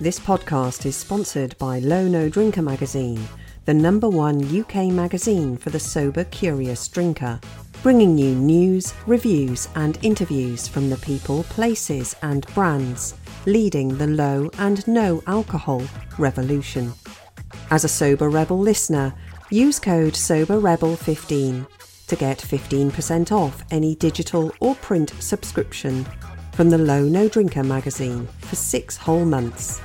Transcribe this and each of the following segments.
This podcast is sponsored by Low No Drinker magazine, the number one UK magazine for the sober curious drinker, bringing you news, reviews, and interviews from the people, places, and brands leading the low and no alcohol revolution. As a Sober Rebel listener, use code SOBERREBEL15 to get 15% off any digital or print subscription from the Low No Drinker magazine for six whole months.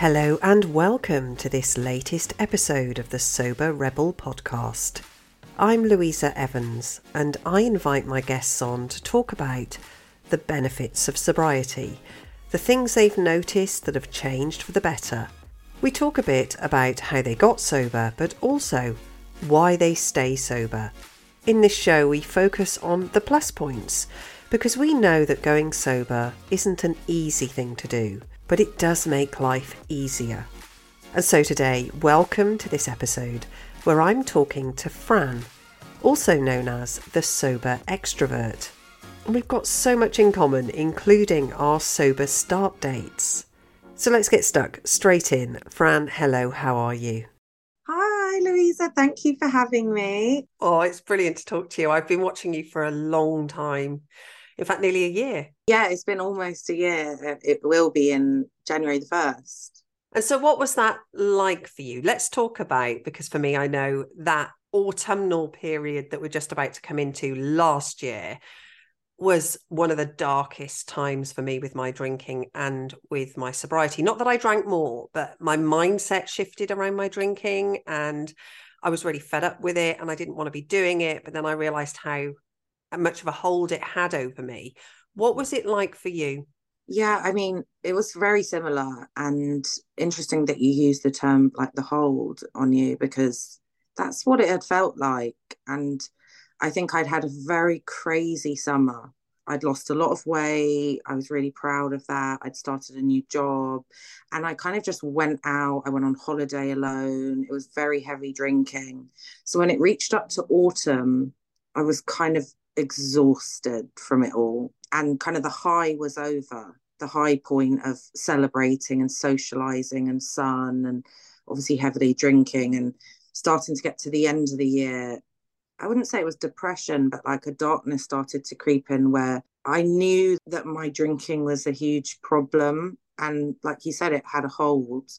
Hello and welcome to this latest episode of the Sober Rebel podcast. I'm Louisa Evans and I invite my guests on to talk about the benefits of sobriety, the things they've noticed that have changed for the better. We talk a bit about how they got sober, but also why they stay sober. In this show, we focus on the plus points because we know that going sober isn't an easy thing to do but it does make life easier. And so today, welcome to this episode where I'm talking to Fran, also known as the Sober Extrovert. And we've got so much in common, including our sober start dates. So let's get stuck straight in. Fran, hello, how are you? Hi, Louisa. Thank you for having me. Oh, it's brilliant to talk to you. I've been watching you for a long time in fact, nearly a year. Yeah, it's been almost a year. It will be in January the 1st. And so, what was that like for you? Let's talk about, because for me, I know that autumnal period that we're just about to come into last year was one of the darkest times for me with my drinking and with my sobriety. Not that I drank more, but my mindset shifted around my drinking and I was really fed up with it and I didn't want to be doing it. But then I realized how much of a hold it had over me. What was it like for you? Yeah, I mean, it was very similar and interesting that you use the term like the hold on you because that's what it had felt like. And I think I'd had a very crazy summer. I'd lost a lot of weight. I was really proud of that. I'd started a new job and I kind of just went out. I went on holiday alone. It was very heavy drinking. So when it reached up to autumn, I was kind of exhausted from it all. And kind of the high was over, the high point of celebrating and socializing and sun and obviously heavily drinking and starting to get to the end of the year. I wouldn't say it was depression, but like a darkness started to creep in where I knew that my drinking was a huge problem. And like you said, it had a hold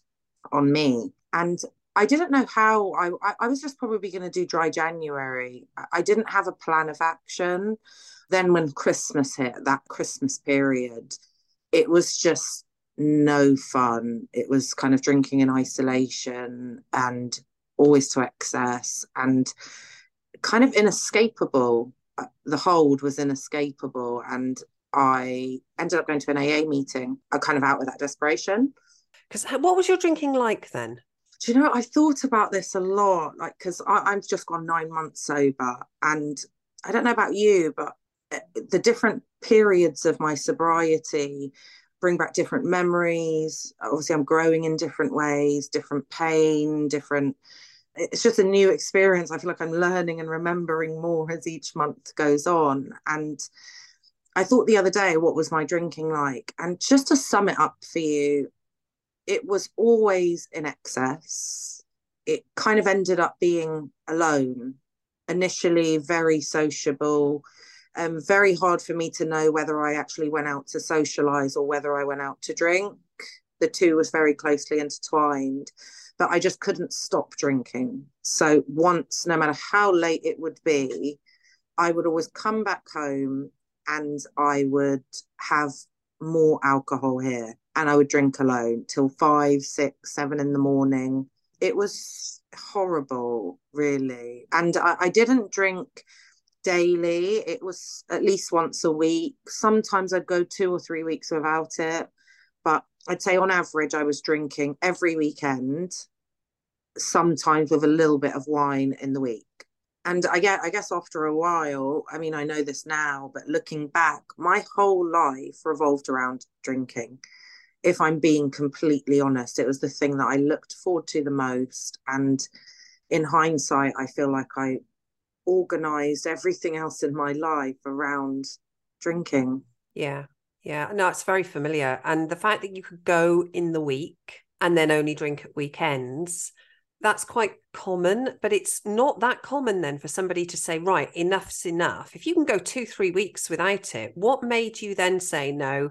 on me. And I didn't know how I I was just probably going to do dry January. I didn't have a plan of action. Then when Christmas hit, that Christmas period, it was just no fun. It was kind of drinking in isolation and always to excess and kind of inescapable. Uh, the hold was inescapable and I ended up going to an AA meeting, kind of out of that desperation. Because what was your drinking like then? Do you know i thought about this a lot like because i've just gone nine months sober and i don't know about you but eh, the different periods of my sobriety bring back different memories. Obviously i'm growing in different ways different pain different it's just a new experience. I feel like i'm learning and remembering more as each month goes on. And i thought the other day what was my drinking like? And just to sum it up for you it was always in excess. It kind of ended up being alone. Initially, very sociable, um, very hard for me to know whether I actually went out to socialize or whether I went out to drink. The two was very closely intertwined, but I just couldn't stop drinking. So, once, no matter how late it would be, I would always come back home and I would have more alcohol here and I would drink alone till five, six, seven in the morning. It was horrible, really. And I, I didn't drink daily, it was at least once a week. Sometimes I'd go two or three weeks without it. But I'd say on average, I was drinking every weekend, sometimes with a little bit of wine in the week and I get I guess after a while, I mean I know this now, but looking back, my whole life revolved around drinking. If I'm being completely honest, it was the thing that I looked forward to the most. And in hindsight, I feel like I organized everything else in my life around drinking. Yeah. Yeah. No, it's very familiar. And the fact that you could go in the week and then only drink at weekends, that's quite common, but it's not that common then for somebody to say, right, enough's enough. If you can go two, three weeks without it, what made you then say, no,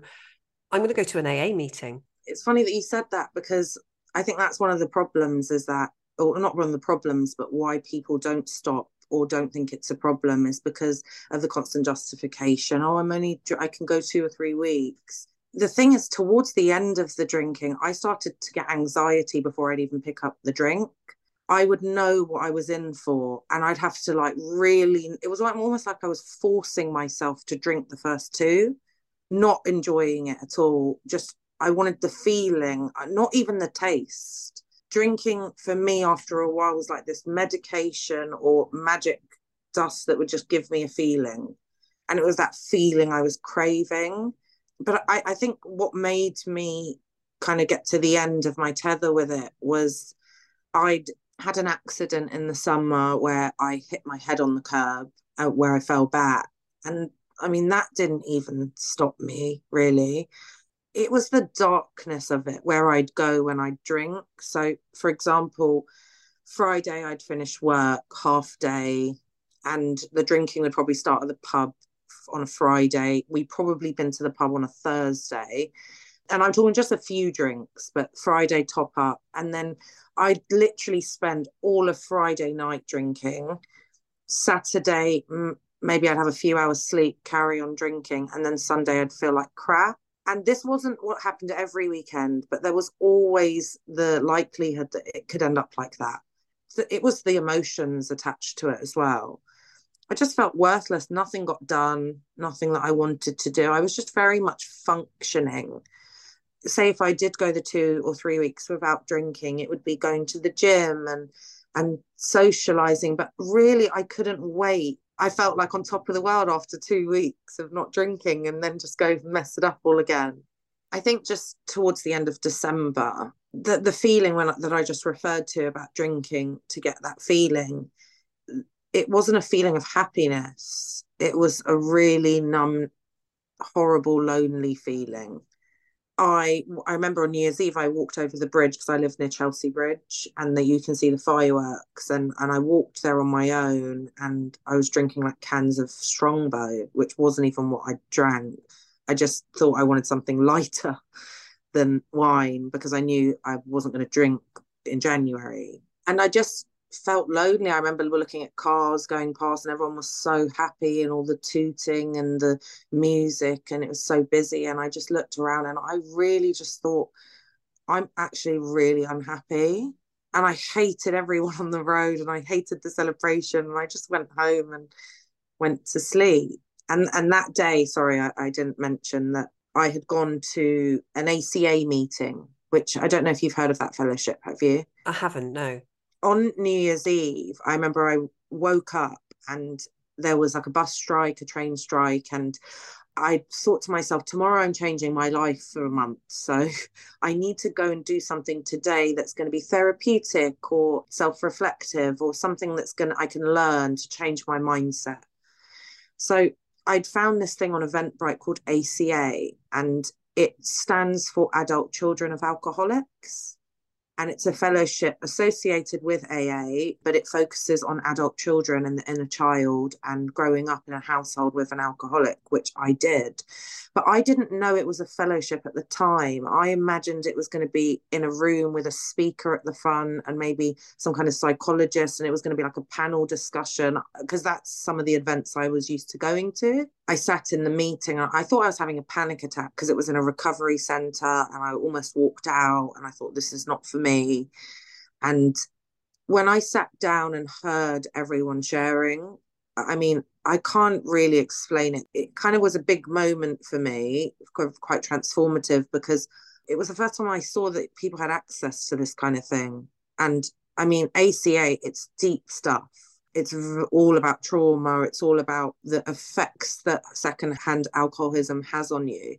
I'm going to go to an AA meeting? It's funny that you said that because I think that's one of the problems is that, or not one of the problems, but why people don't stop or don't think it's a problem is because of the constant justification. Oh, I'm only, I can go two or three weeks. The thing is, towards the end of the drinking, I started to get anxiety before I'd even pick up the drink. I would know what I was in for, and I'd have to like really. It was like almost like I was forcing myself to drink the first two, not enjoying it at all. Just I wanted the feeling, not even the taste drinking for me after a while was like this medication or magic dust that would just give me a feeling. And it was that feeling I was craving. But I, I think what made me kind of get to the end of my tether with it was I'd had an accident in the summer where I hit my head on the curb uh, where I fell back. And I mean, that didn't even stop me really it was the darkness of it where I'd go when I'd drink. So, for example, Friday I'd finish work half day, and the drinking would probably start at the pub on a Friday. We'd probably been to the pub on a Thursday. And I'm talking just a few drinks, but Friday top up. And then I'd literally spend all of Friday night drinking. Saturday, maybe I'd have a few hours sleep, carry on drinking. And then Sunday, I'd feel like crap and this wasn't what happened every weekend, but there was always the likelihood that it could end up like that. So it was the emotions attached to it as well. I just felt worthless. Nothing got done, nothing that I wanted to do. I was just very much functioning. Say if I did go the two or three weeks without drinking, it would be going to the gym and and socializing. But really I couldn't wait I felt like on top of the world after two weeks of not drinking and then just go mess it up all again. I think just towards the end of December, the, the feeling when, that I just referred to about drinking to get that feeling, it wasn't a feeling of happiness. It was a really numb, horrible, lonely feeling. I I remember on New Year's Eve I walked over the bridge because I live near Chelsea Bridge and that you can see the fireworks and and I walked there on my own and I was drinking like cans of Strongbow which wasn't even what I drank. I just thought I wanted something lighter than wine because I knew I wasn't going to drink in January. And I just felt lonely. I remember we're looking at cars going past and everyone was so happy and all the tooting and the music and it was so busy. And I just looked around and I really just thought, I'm actually really unhappy. And I hated everyone on the road and I hated the celebration. And I just went home and went to sleep. And and that day, sorry, I, I didn't mention that I had gone to an ACA meeting, which I don't know if you've heard of that fellowship, have you? I haven't, no on New Year's Eve, I remember I woke up and there was like a bus strike, a train strike, and I thought to myself, tomorrow I'm changing my life for a month. So I need to go and do something today that's going to be therapeutic or self reflective or something that's going to, I can learn to change my mindset. So I'd found this thing on Eventbrite called ACA, and it stands for Adult Children of Alcoholics and it's a fellowship associated with AA, but it focuses on adult children and the inner child and growing up in a household with an alcoholic, which I did. But I didn't know it was a fellowship at the time. I imagined it was going to be in a room with a speaker at the front and maybe some kind of psychologist, and it was going to be like a panel discussion because that's some of the events I was used to going to. I sat in the meeting. I thought I was having a panic attack because it was in a recovery center and I almost walked out and I thought, this is not for me. And when I sat down and heard everyone sharing, I mean, I can't really explain it. It kind of was a big moment for me, quite transformative because it was the first time I saw that people had access to this kind of thing. And I mean, ACA, it's deep stuff it's all about trauma it's all about the effects that secondhand alcoholism has on you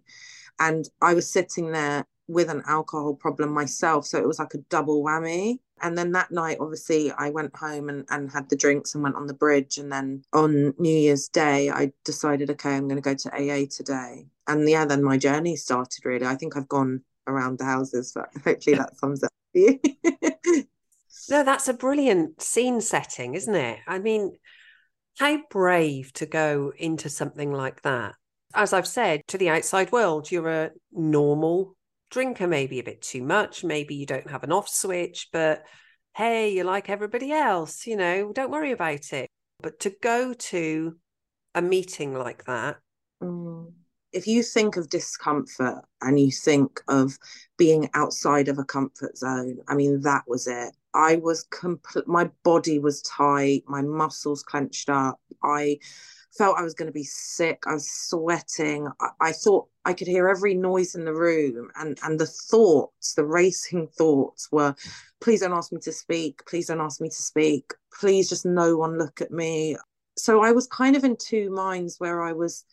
and i was sitting there with an alcohol problem myself so it was like a double whammy And then that night, obviously, I went home and, and had the drinks and went on the bridge. And then on New Year's Day, I decided, okay, I'm going to go to AA today. And yeah, then my journey started really. I think I've gone around the houses, but hopefully that sums up for you. no, that's a brilliant scene setting, isn't it? I mean, how brave to go into something like that. As I've said, to the outside world, you're a normal drinker, maybe a bit too much, maybe you don't have an off switch, but hey, you're like everybody else, you know, don't worry about it. But to go to a meeting like that. Mm. If you think of discomfort and you think of being outside of a comfort zone, I mean, that was it. I was complete, my body was tight, my muscles clenched up. I felt I was going to be sick. I was sweating. I, I, thought I could hear every noise in the room, and and the thoughts, the racing thoughts, were, "Please don't ask me to speak. Please don't ask me to speak. Please just no one look at me." So I was kind of in two minds, where I was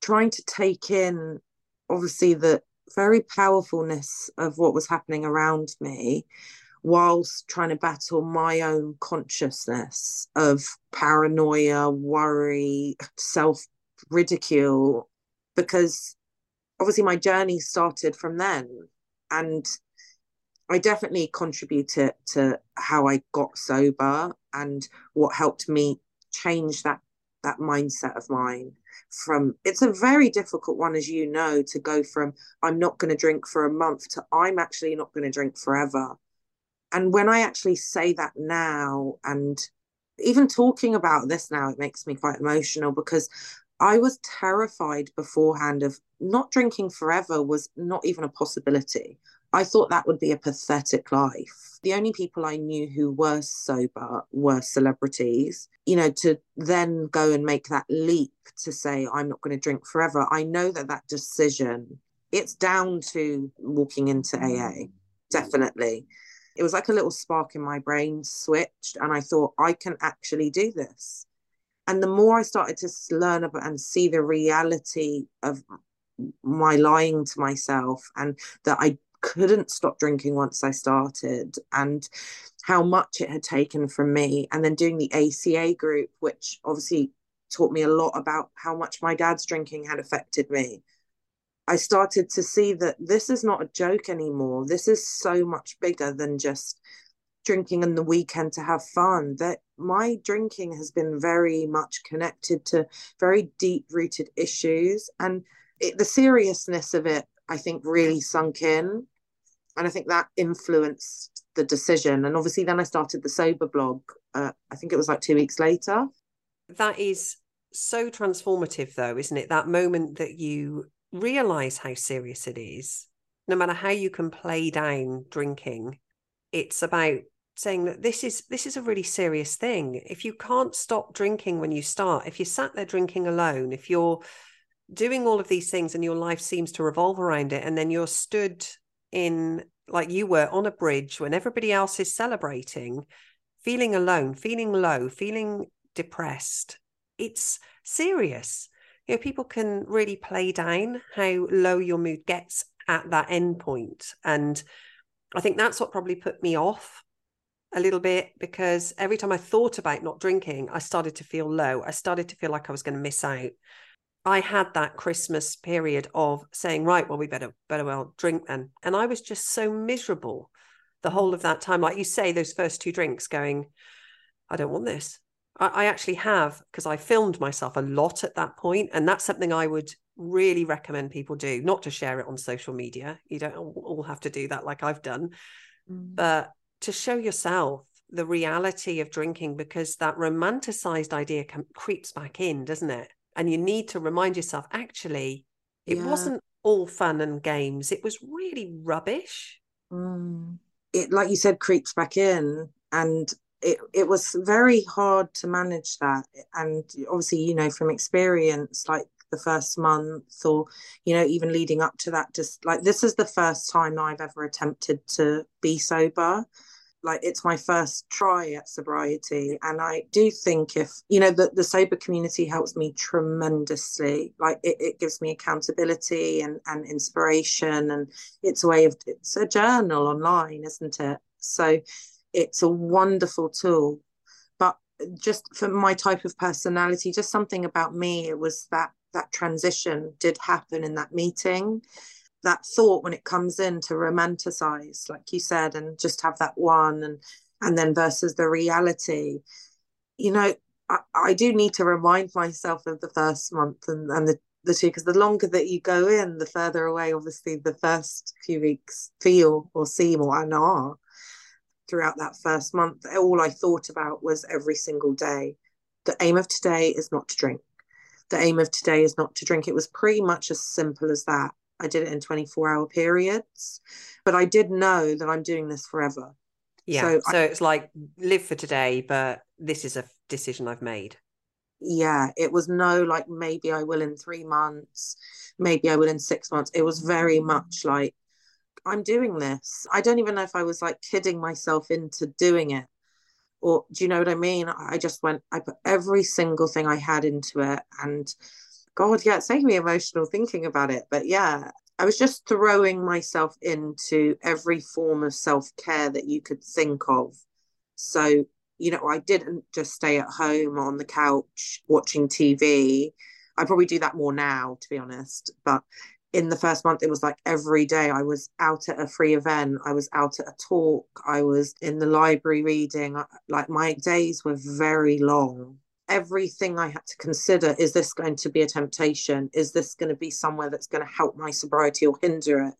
trying to take in, obviously, the very powerfulness of what was happening around me whilst trying to battle my own consciousness of paranoia, worry, self ridicule, because obviously my journey started from then. And I definitely contributed to how I got sober and what helped me change that that mindset of mine from it's a very difficult one as you know to go from i'm not going to drink for a month to i'm actually not going to drink forever and when I actually say that now, and even talking about this now, it makes me quite emotional because I was terrified beforehand of not drinking forever was not even a possibility. I thought that would be a pathetic life. The only people I knew who were sober were celebrities. You know, to then go and make that leap to say, I'm not going to drink forever. I know that that decision, it's down to walking into AA, mm. definitely it was like a little spark in my brain switched and i thought i can actually do this. And the more i started to learn about and see the reality of my lying to myself and that i couldn't stop drinking once i started and how much it had taken from me and then doing the aca group which obviously taught me a lot about how much my dad's drinking had affected me I started to see that this is not a joke anymore. This is so much bigger than just drinking on the weekend to have fun. That my drinking has been very much connected to very deep rooted issues. And it, the seriousness of it, I think, really sunk in. And I think that influenced the decision. And obviously, then I started the sober blog. Uh, I think it was like two weeks later. That is so transformative, though, isn't it? That moment that you realize how serious it is, no matter how you can play down drinking, it's about saying that this is this is a really serious thing. If you can't stop drinking when you start, if you sat there drinking alone, if you're doing all of these things and your life seems to revolve around it, and then you're stood in like you were on a bridge when everybody else is celebrating, feeling alone, feeling low, feeling depressed, it's serious you know people can really play down how low your mood gets at that end point and i think that's what probably put me off a little bit because every time i thought about not drinking i started to feel low. I started to feel like i was going to miss out. I had that christmas period of saying right well we better better well drink then and i was just so miserable the whole of that time. Like you say those first two drinks going i don't want this I, actually have because I filmed myself a lot at that point, and that's something I would really recommend people do. Not to share it on social media; you don't all have to do that like I've done, mm. but to show yourself the reality of drinking because that romanticized idea can, creeps back in, doesn't it? And you need to remind yourself actually, it yeah. wasn't all fun and games; it was really rubbish. Mm. It, like you said, creeps back in, and it, it was very hard to manage that and obviously you know from experience like the first month or you know even leading up to that just like this is the first time i've ever attempted to be sober. Like it's my first try at sobriety and i do think if you know the, the sober community helps me tremendously. Like it, it gives me accountability and, and inspiration and it's a way of it's a journal online isn't it? So it's a wonderful tool. But just for my type of personality, just something about me, it was that that transition did happen in that meeting. That thought when it comes in to romanticize, like you said, and just have that one and and then versus the reality. You know, I, I do need to remind myself of the first month and, and the the two because the longer that you go in, the further away, obviously, the first few weeks feel or seem or are. Throughout that first month, all I thought about was every single day. The aim of today is not to drink. The aim of today is not to drink. It was pretty much as simple as that. I did it in 24 hour periods, but I did know that I'm doing this forever. Yeah. So, so I, it's like live for today, but this is a decision I've made yeah, it was no like maybe I will in three months, maybe I will in six months. It was very much like I'm doing this. I don't even know if I was like kidding myself into doing it. Or do you know what I mean? I just went, I put every single thing I had into it. And God, yeah, it's making me emotional thinking about it. But yeah, I was just throwing myself into every form of self care that you could think of. So you know, I didn't just stay at home on the couch watching TV. I probably do that more now, to be honest. But in the first month, it was like every day I was out at a free event, I was out at a talk, I was in the library reading. Uh, like my days were very long. Everything I had to consider is this going to be a temptation? Is this going to be somewhere that's going to help my sobriety or hinder it?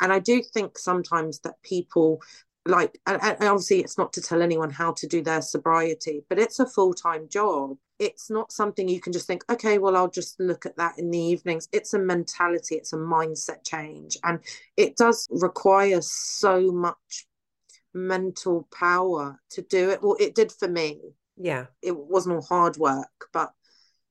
And I do think sometimes that people like and, obviously it's not to tell anyone how to do their sobriety but it's a full-time job it's not something you can just think okay well i'll just look at that in the evenings. It's a mentality it's a mindset change and it does require so much mental power to do it. Well it did for me. Yeah. It wasn't all hard work but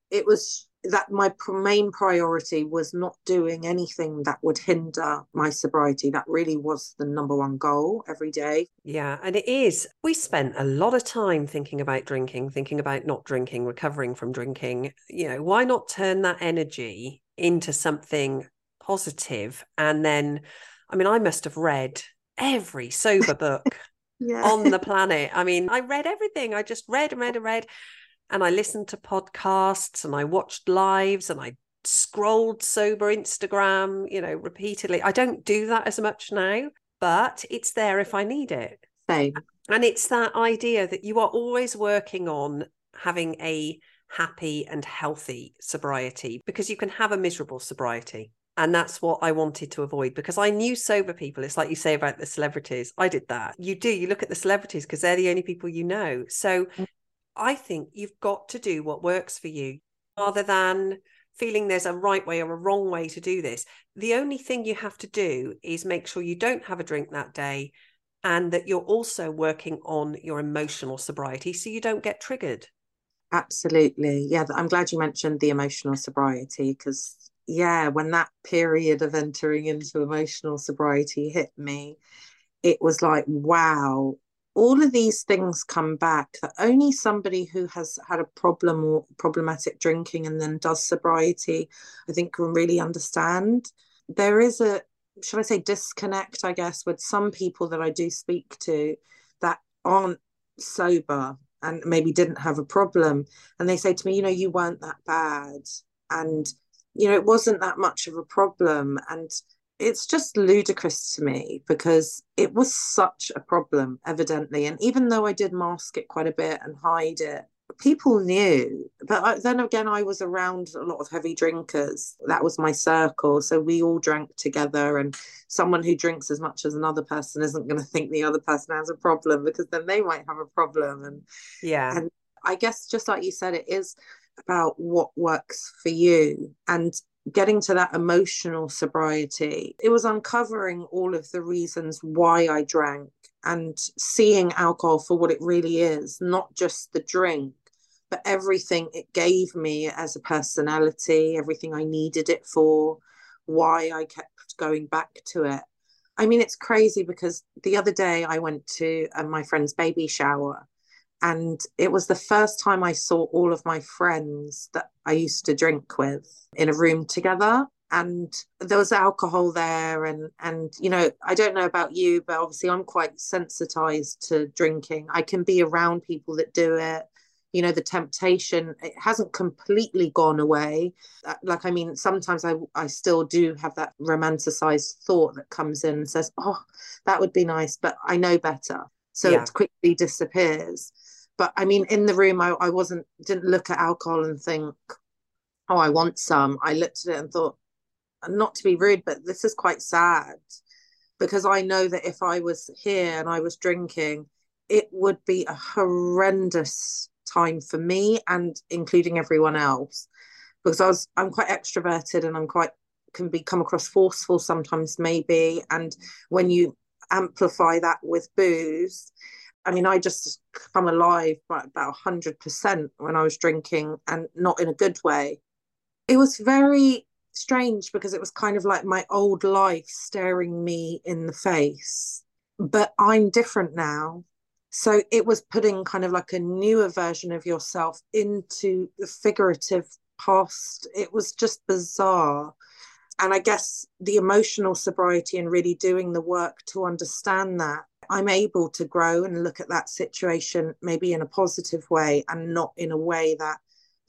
it was that my main priority was not doing anything that would hinder my sobriety. That really was the number one goal every day. Yeah, and it is. We spent a lot of time thinking about drinking, thinking about not drinking, recovering from drinking. You know, why not turn that energy into something positive? And then, I mean, I must have read every sober book. yeah. on the planet. I mean, I read everything. I just read and read and read and I listened to podcasts and I watched lives and I scrolled sober Instagram, you know, repeatedly. I don't do that as much now, but it's there if I need it. Same. And it's that idea that you are always working on having a happy and healthy sobriety because you can have a miserable sobriety. And that's what I wanted to avoid because I knew sober people. It's like you say about the celebrities. I did that. You do. You look at the celebrities because they're the only people you know. So mm. I think you've got to do what works for you rather than feeling there's a right way or a wrong way to do this. The only thing you have to do is make sure you don't have a drink that day and that you're also working on your emotional sobriety so you don't get triggered. Absolutely. Yeah, I'm glad you mentioned the emotional sobriety because, yeah, when that period of entering into emotional sobriety hit me, it was like, wow, all of these things come back that only somebody who has had a problem or problematic drinking and then does sobriety, I think, can really understand. There is a, should I say, disconnect, I guess, with some people that I do speak to that aren't sober and maybe didn't have a problem. And they say to me, you know, you weren't that bad. And, you know, it wasn't that much of a problem. And it's just ludicrous to me because it was such a problem, evidently. And even though I did mask it quite a bit and hide it, people knew. But I, then again, I was around a lot of heavy drinkers. That was my circle. So we all drank together. And someone who drinks as much as another person isn't going to think the other person has a problem because then they might have a problem. And yeah. And I guess, just like you said, it is about what works for you. And getting to that emotional sobriety, it was uncovering all of the reasons why I drank and seeing alcohol for what it really is, not just the drink, but everything it gave me as a personality, everything I needed it for, why I kept going back to it. I mean, it's crazy because the other day I went to uh, my friend's baby shower and it was the first time I saw all of my friends that I used to drink with in a room together. and there was alcohol there and and you know i don't know about you but obviously i'm quite sensitized to drinking. I can be around people that do it. You know the temptation it hasn't completely gone away. Uh, like i mean sometimes i i still do have that romanticized thought that comes in and says oh that would be nice but i know better. So yeah. it quickly disappears but i mean in the room I, I wasn't didn't look at alcohol and think oh i want some. I looked at it and thought not to be rude, but this is quite sad because I know that if I was here and I was drinking, it would be a horrendous time for me and including everyone else because I was I'm quite extroverted and I'm quite can be come across forceful sometimes maybe. And when you amplify that with booze I mean I just come alive by about 100% when I was drinking and not in a good way it was very strange because it was kind of like my old life staring me in the face. But I'm different now. So it was putting kind of like a newer version of yourself into the figurative past. It was just bizarre. And I guess the emotional sobriety and really doing the work to understand that I'm able to grow and look at that situation maybe in a positive way and not in a way that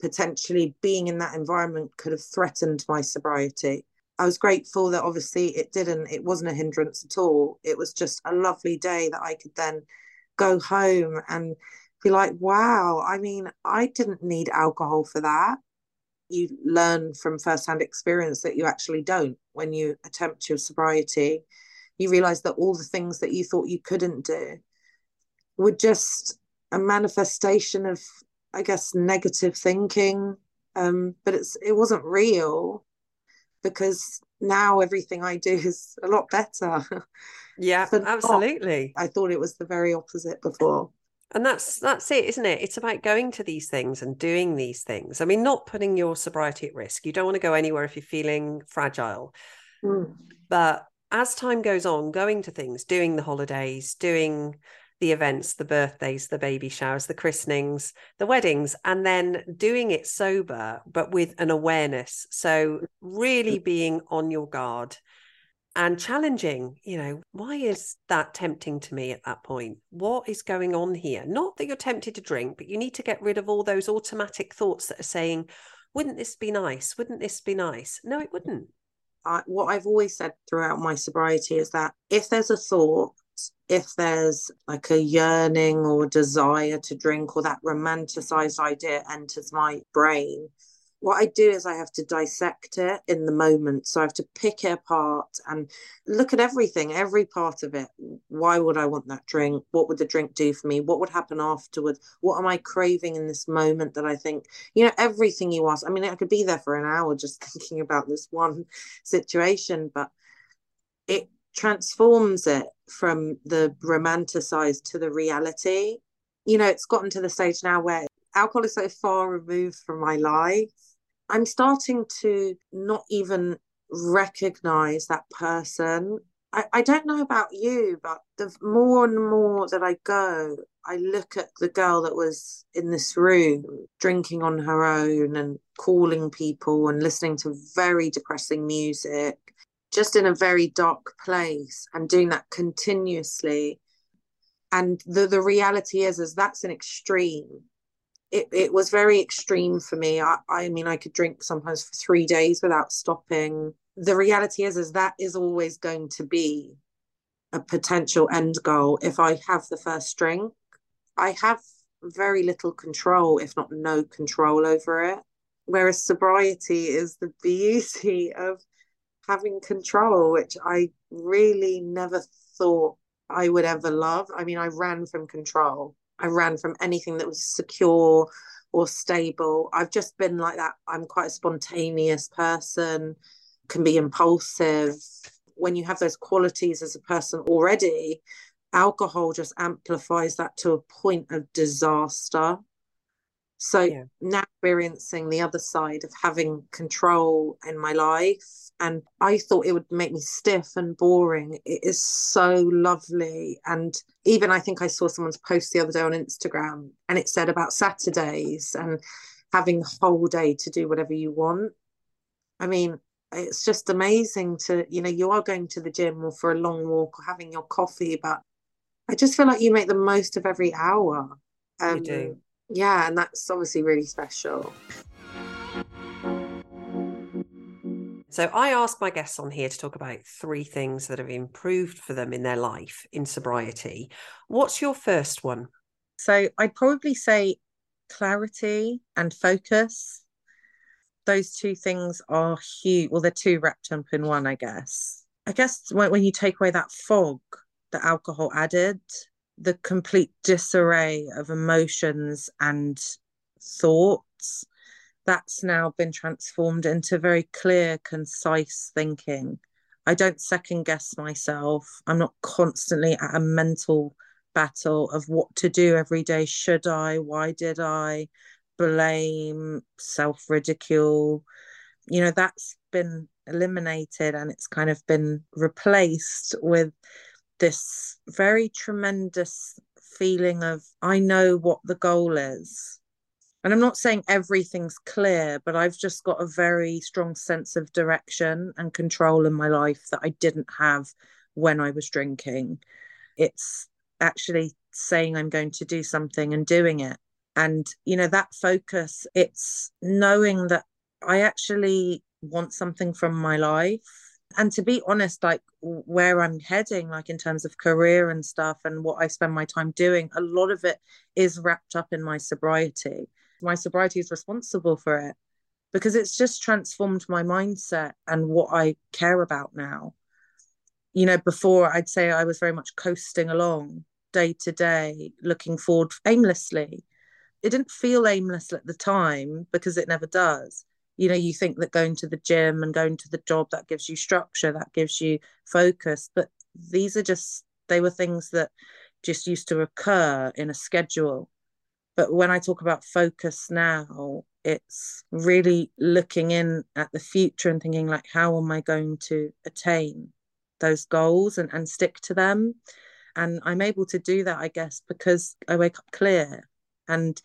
potentially being in that environment could have threatened my sobriety. I was grateful that obviously it didn't, it wasn't a hindrance at all. It was just a lovely day that I could then go home and be like, wow, I mean, I didn't need alcohol for that. You learn from firsthand experience that you actually don't when you attempt your sobriety. You realize that all the things that you thought you couldn't do were just a manifestation of I guess negative thinking. Um, but it's it wasn't real because now everything I do is a lot better. Yeah, absolutely. Not. I thought it was the very opposite before. And that's that's it, isn't it? It's about going to these things and doing these things. I mean, not putting your sobriety at risk. You don't want to go anywhere if you're feeling fragile. Mm. But as time goes on, going to things, doing the holidays, doing the events, the birthdays, the baby showers, the christenings, the weddings, and then doing it sober, but with an awareness. So, mm. really being on your guard and challenging, you know, why is that tempting to me at that point? What is going on here? Not that you're tempted to drink, but you need to get rid of all those automatic thoughts that are saying, wouldn't this be nice? Wouldn't this be nice? No, it wouldn't. I, what I've always said throughout my sobriety is that if there's a thought if there's like a yearning or desire to drink or that romanticized idea enters my brain, what I do is I have to dissect it in the moment. So I have to pick it apart and look at everything, every part of it. Why would I want that drink? What would the drink do for me? What would happen afterwards? What am I craving in this moment that I think, you know, everything you ask. I mean, I could be there for an hour just thinking about this one situation, but it transforms it from the romanticized to the reality. You know, it's gotten to the stage now where alcohol is so far removed from my life. I'm starting to not even recognize that person. I, I don't know about you, but the more and more that I go, I look at the girl that was in this room drinking on her own and calling people and listening to very depressing music just in a very dark place and doing that continuously and the the reality is is that's an extreme it, it was very extreme for me I, I mean i could drink sometimes for three days without stopping the reality is is that is always going to be a potential end goal if i have the first drink i have very little control if not no control over it whereas sobriety is the beauty of having control, which I really never thought I would ever love. I mean, I ran from control. I ran from anything that was secure or stable. I've just been like that. I'm quite a spontaneous person, can be impulsive. When you have those qualities as a person already, alcohol just amplifies that to a point of disaster. So yeah. now experiencing the other side of having control in my life. And I thought it would make me stiff and boring. It is so lovely. And even I think I saw someone's post the other day on Instagram and it said about Saturdays and having the whole day to do whatever you want. I mean, it's just amazing to, you know, you are going to the gym or for a long walk or having your coffee, but I just feel like you make the most of every hour. Um, you do. Yeah, and that's obviously really special. So I ask my guests on here to talk about three things that have improved for them in their life in sobriety. What's your first one? So I'd probably say clarity and focus. Those two things are huge. Well, they're two wrapped up in one, I guess. I guess when, when you take away that fog that alcohol added, the complete disarray of emotions and thoughts, that's now been transformed into very clear, concise thinking. I don't second guess myself. I'm not constantly at a mental battle of what to do every day. Should I? Why did I? Blame, self ridicule. You know, that's been eliminated and it's kind of been replaced with this very tremendous feeling of I know what the goal is. And I'm not saying everything's clear, but I've just got a very strong sense of direction and control in my life that I didn't have when I was drinking. It's actually saying I'm going to do something and doing it. And, you know, that focus, it's knowing that I actually want something from my life. And to be honest, like where I'm heading, like in terms of career and stuff and what I spend my time doing, a lot of it is wrapped up in my sobriety. My sobriety is responsible for it because it's just transformed my mindset and what I care about now you know, before I'd say I was very much coasting along day to day, looking forward aimlessly. It didn't feel aimless at the time because it never does. You know, you think that going to the gym and going to the job that gives you structure, that gives you focus, but these are just they were things that just used to occur in a schedule. But when I talk about focus now, it's really looking in at the future and thinking like, how am I going to attain those goals and, and stick to them. And I'm able to do that, I guess, because I wake up clear and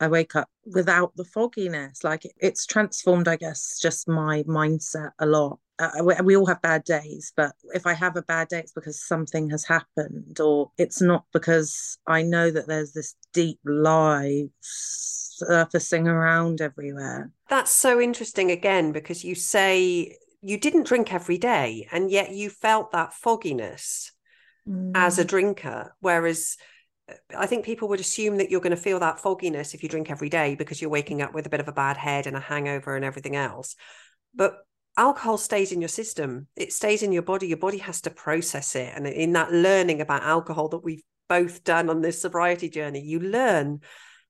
I wake up without the fogginess. Like it's transformed, I guess, just my mindset a lot. Uh, we, we all have bad days, but if I have a bad day, it's because something has happened, or it's not because I know that there's this deep lie surfacing around everywhere. That's so interesting again, because you say you didn't drink every day and yet you felt that fogginess mm. as a mm. drinker whereas I think people would assume that you're going to feel that fogginess if you drink every day because you're waking up with a bit of a bad head and a hangover and everything else. But alcohol stays in your system, it stays in your body. Your body has to process it. And in that learning about alcohol that we've both done on this sobriety journey, you learn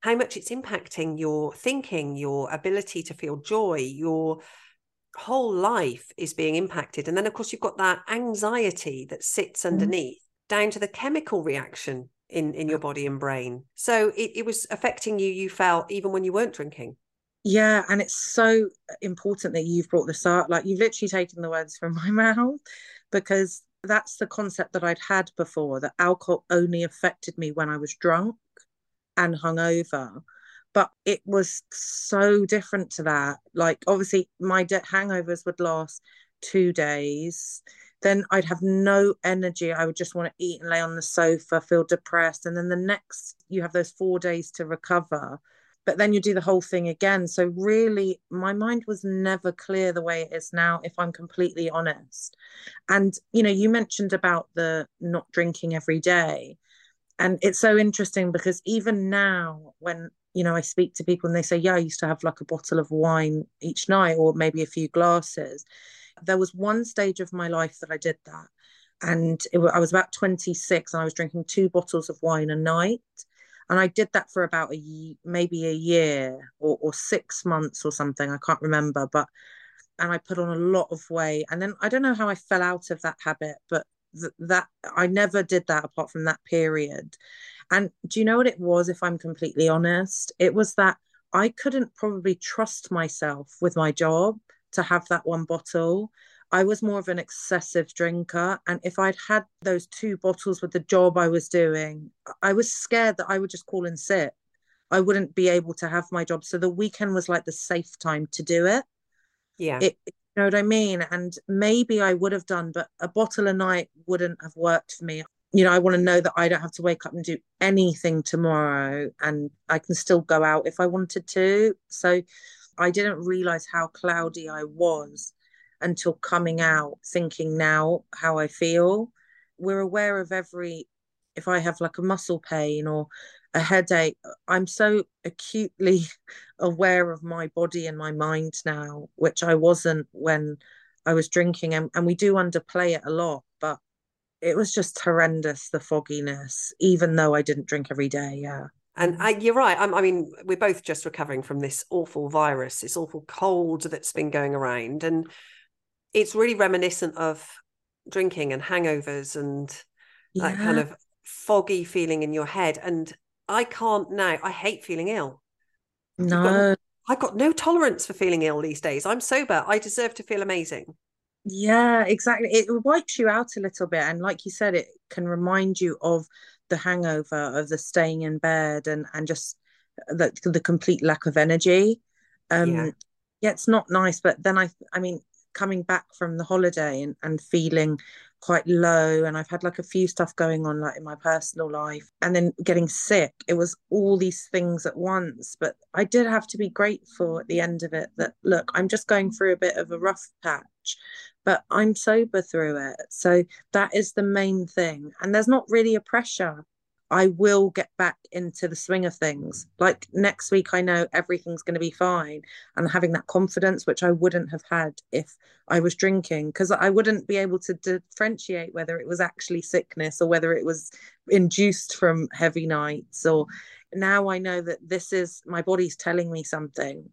how much it's impacting your thinking, your ability to feel joy, your whole life is being impacted. And then, of course, you've got that anxiety that sits mm-hmm. underneath mm. down to the chemical reaction in, in your body and brain. So it, it was affecting you, you felt, even when you weren't drinking. Yeah, and it's so important that you've brought this up. Like you've literally taken the words from my mouth because that's the concept that I'd had before that alcohol only affected me when I was drunk and hungover but it was so different to that like obviously my de- hangovers would last two days then i'd have no energy. I would just want to eat and lay on the sofa feel depressed and then the next you have those four days to recover. But then you do the whole thing again. So really my mind was never clear the way it is now if i'm completely honest. And you know you mentioned about the not drinking every day. And it's so interesting because even now when you know, I speak to people and they say, yeah, I used to have like a bottle of wine each night or maybe a few glasses. There was one stage of my life that I did that. And it, I was about 26 and I was drinking two bottles of wine a night. And I did that for about a maybe a year or, or six months or something. I can't remember. But, and I put on a lot of weight. And then I don't know how I fell out of that habit, but th- that I never did that apart from that period. And do you know what it was, if I'm completely honest? It was that I couldn't probably trust myself with my job to have that one bottle. I was more of an excessive drinker. And if I'd had those two bottles with the job I was doing, I was scared that I would just call in sick. I wouldn't be able to have my job. So the weekend was like the safe time to do it. Yeah. It, know what I mean? And maybe I would have done, but a bottle a night wouldn't have worked for me. You know, I want to know that I don't have to wake up and do anything tomorrow and I can still go out if I wanted to. So I didn't realize how cloudy I was until coming out, thinking now how I feel. We're aware of every, if I have like a muscle pain or a headache, I'm so acutely aware of my body and my mind now, which I wasn't when I was drinking. And, and we do underplay it a lot, but it was just horrendous, the fogginess, even though I didn't drink every day. Yeah. And I, you're right. I'm, i mean, we're both just recovering from this awful virus, this awful cold that's been going around. And it's really reminiscent of drinking and hangovers and yeah. that kind of foggy feeling in your head. And I can't now, I hate feeling ill. No. Got, I've got no tolerance for feeling ill these days. I'm sober. I deserve to feel amazing. Yeah, exactly. It wipes you out a little bit. And like you said, it can remind you of the hangover of the staying in bed and and just the the complete lack of energy um yeah. yeah it's not nice but then i i mean coming back from the holiday and, and feeling quite low and I've had like a few stuff going on like in my personal life and then getting sick it was all these things at once but I did have to be grateful at the end of it that look I'm just going through a bit of a rough patch but I'm sober through it. So that is the main thing. And there's not really a pressure. I will get back into the swing of things. Like next week, I know everything's going to be fine. And having that confidence, which I wouldn't have had if I was drinking, because I wouldn't be able to differentiate whether it was actually sickness or whether it was induced from heavy nights. Or now I know that this is my body's telling me something.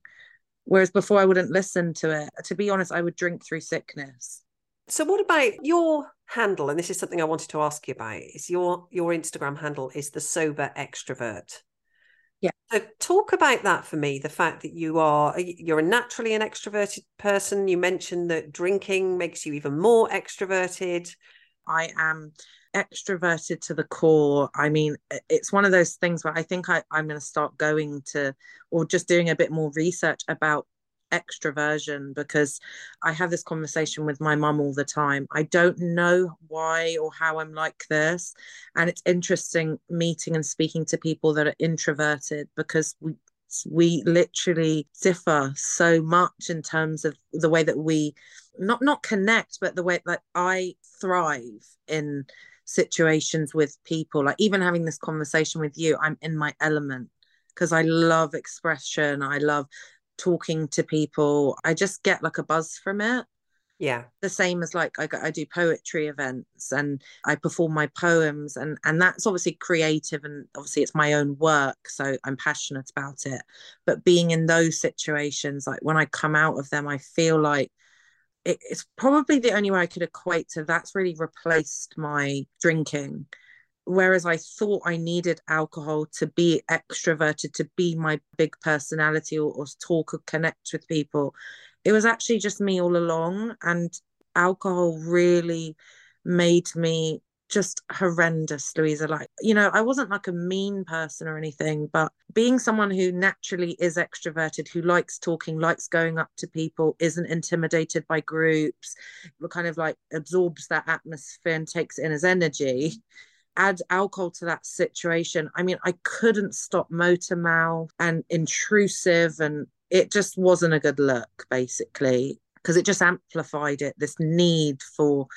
Whereas before I wouldn't listen to it. To be honest, I would drink through sickness. So what about your handle? And this is something I wanted to ask you about. Is your your Instagram handle is the sober extrovert? Yeah. So talk about that for me. The fact that you are you're naturally an extroverted person. You mentioned that drinking makes you even more extroverted. I am extroverted to the core. I mean, it's one of those things where I think I, I'm going to start going to or just doing a bit more research about extroversion because I have this conversation with my mum all the time. I don't know why or how I'm like this. And it's interesting meeting and speaking to people that are introverted because we we literally differ so much in terms of the way that we not not connect but the way that I thrive in situations with people like even having this conversation with you i'm in my element because i love expression i love talking to people i just get like a buzz from it. Yeah. The same as like I, I do poetry events and i perform my poems and and that's obviously creative and obviously it's my own work so i'm passionate about it. But being in those situations like when i come out of them i feel like it, it's probably the only way I could equate to that's really replaced my drinking. Whereas I thought I needed alcohol to be extroverted, to be my big personality or, or talk or connect with people. It was actually just me all along. And alcohol really made me just horrendous, Louisa. Like, you know, I wasn't like a mean person or anything, but being someone who naturally is extroverted, who likes talking, likes going up to people, isn't intimidated by groups, but kind of like absorbs that atmosphere and takes in as energy. Add alcohol to that situation. I mean, I couldn't stop motor mouth and intrusive, and it just wasn't a good look, basically because it just amplified it this need for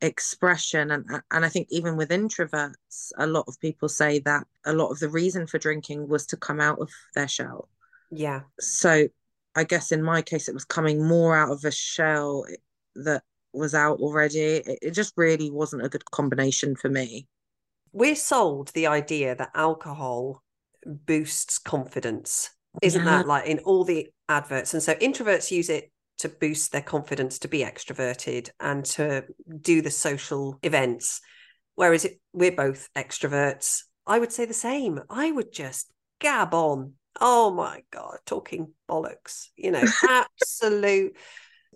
expression and and I think even with introverts a lot of people say that a lot of the reason for drinking was to come out of their shell. Yeah. So I guess in my case it was coming more out of a shell that was out already. It, it just really wasn't a good combination for me. We're sold the idea that alcohol boosts confidence. Isn't yeah. that like in all the adverts? And so introverts use it to boost their confidence to be extroverted and to do the social events. Whereas it, we're both extroverts, I would say the same. I would just gab on. Oh my God, talking bollocks, you know, absolute.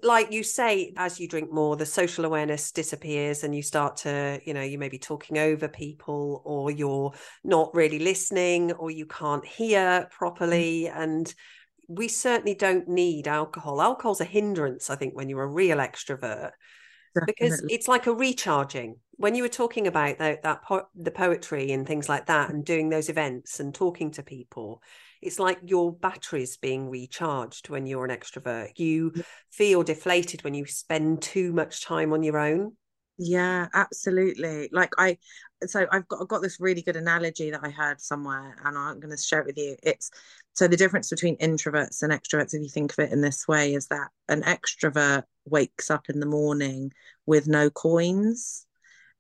like you say, as you drink more, the social awareness disappears and you start to, you know, you may be talking over people or you're not really listening or you can't hear properly. Mm. And we certainly don't need alcohol. Alcohol's a hindrance, I think, when you're a real extrovert. Definitely. Because it's like a recharging. When you were talking about that, that po- the poetry and things like that, and doing those events and talking to people, it's like your batteries being recharged when you're an extrovert. You feel deflated when you spend too much time on your own. Yeah, absolutely. Like I, so I've got I've got this really good analogy that I heard somewhere, and I'm going to share it with you. It's so the difference between introverts and extroverts, if you think of it in this way, is that an extrovert wakes up in the morning with no coins,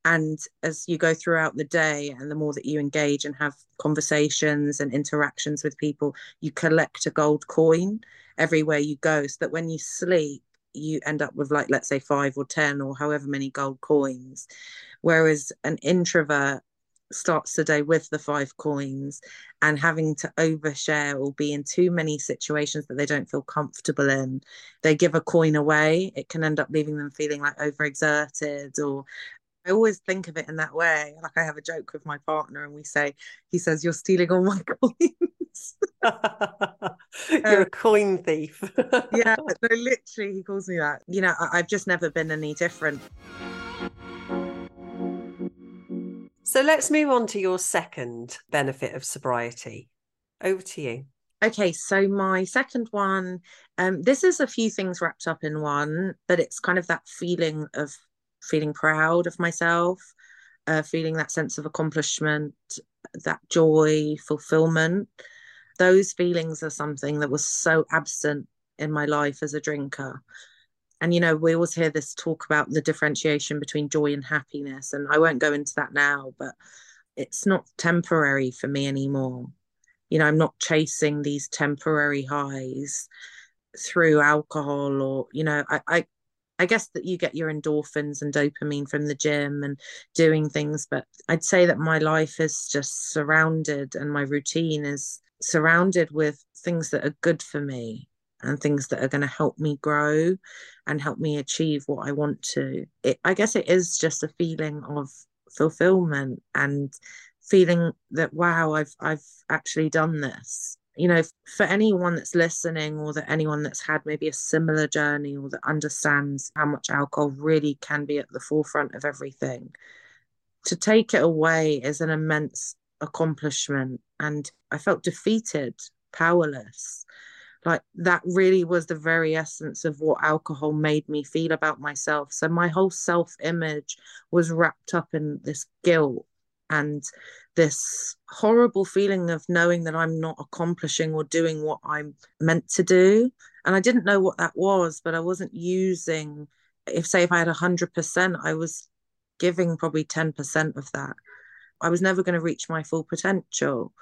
and as you go throughout the day, and the more that you engage and have conversations and interactions with people, you collect a gold coin everywhere you go, so that when you sleep you end up with like let's say five or ten or however many gold coins whereas an introvert starts the day with the five coins and having to overshare or be in too many situations that they don't feel comfortable in they give a coin away it can end up leaving them feeling like overexerted or I always think of it in that way. Like I have a joke with my partner, and we say, he says, "You're stealing all my coins." You're um, a coin thief. yeah, no, literally, he calls me that. You know, I, I've just never been any different. So let's move on to your second benefit of sobriety. Over to you. Okay, so my second one, um, this is a few things wrapped up in one, but it's kind of that feeling of feeling proud of myself, uh, feeling that sense of accomplishment, that joy, fulfillment. Those feelings are something that was so absent in my life as a drinker. And, you know, we always hear this talk about the differentiation between joy and happiness. And I won't go into that now, but it's not temporary for me anymore. You know, I'm not chasing these temporary highs through alcohol or, you know, I, I I guess that you get your endorphins and dopamine from the gym and doing things, but I'd say that my life is just surrounded and my routine is surrounded with things that are good for me and things that are going to help me grow and help me achieve what I want to. It, I guess it is just a feeling of fulfillment and feeling that wow, I've I've actually done this you know, for anyone that's listening or that anyone that's had maybe a similar journey or that understands how much alcohol really can be at the forefront of everything, to take it away is an immense accomplishment. And I felt defeated, powerless. Like that really was the very essence of what alcohol made me feel about myself. So my whole self image was wrapped up in this guilt and this horrible feeling of knowing that I'm not accomplishing or doing what I'm meant to do. And I didn't know what that was, but I wasn't using, if say, if I had 100%, I was giving probably 10% of that. I was never going to reach my full potential.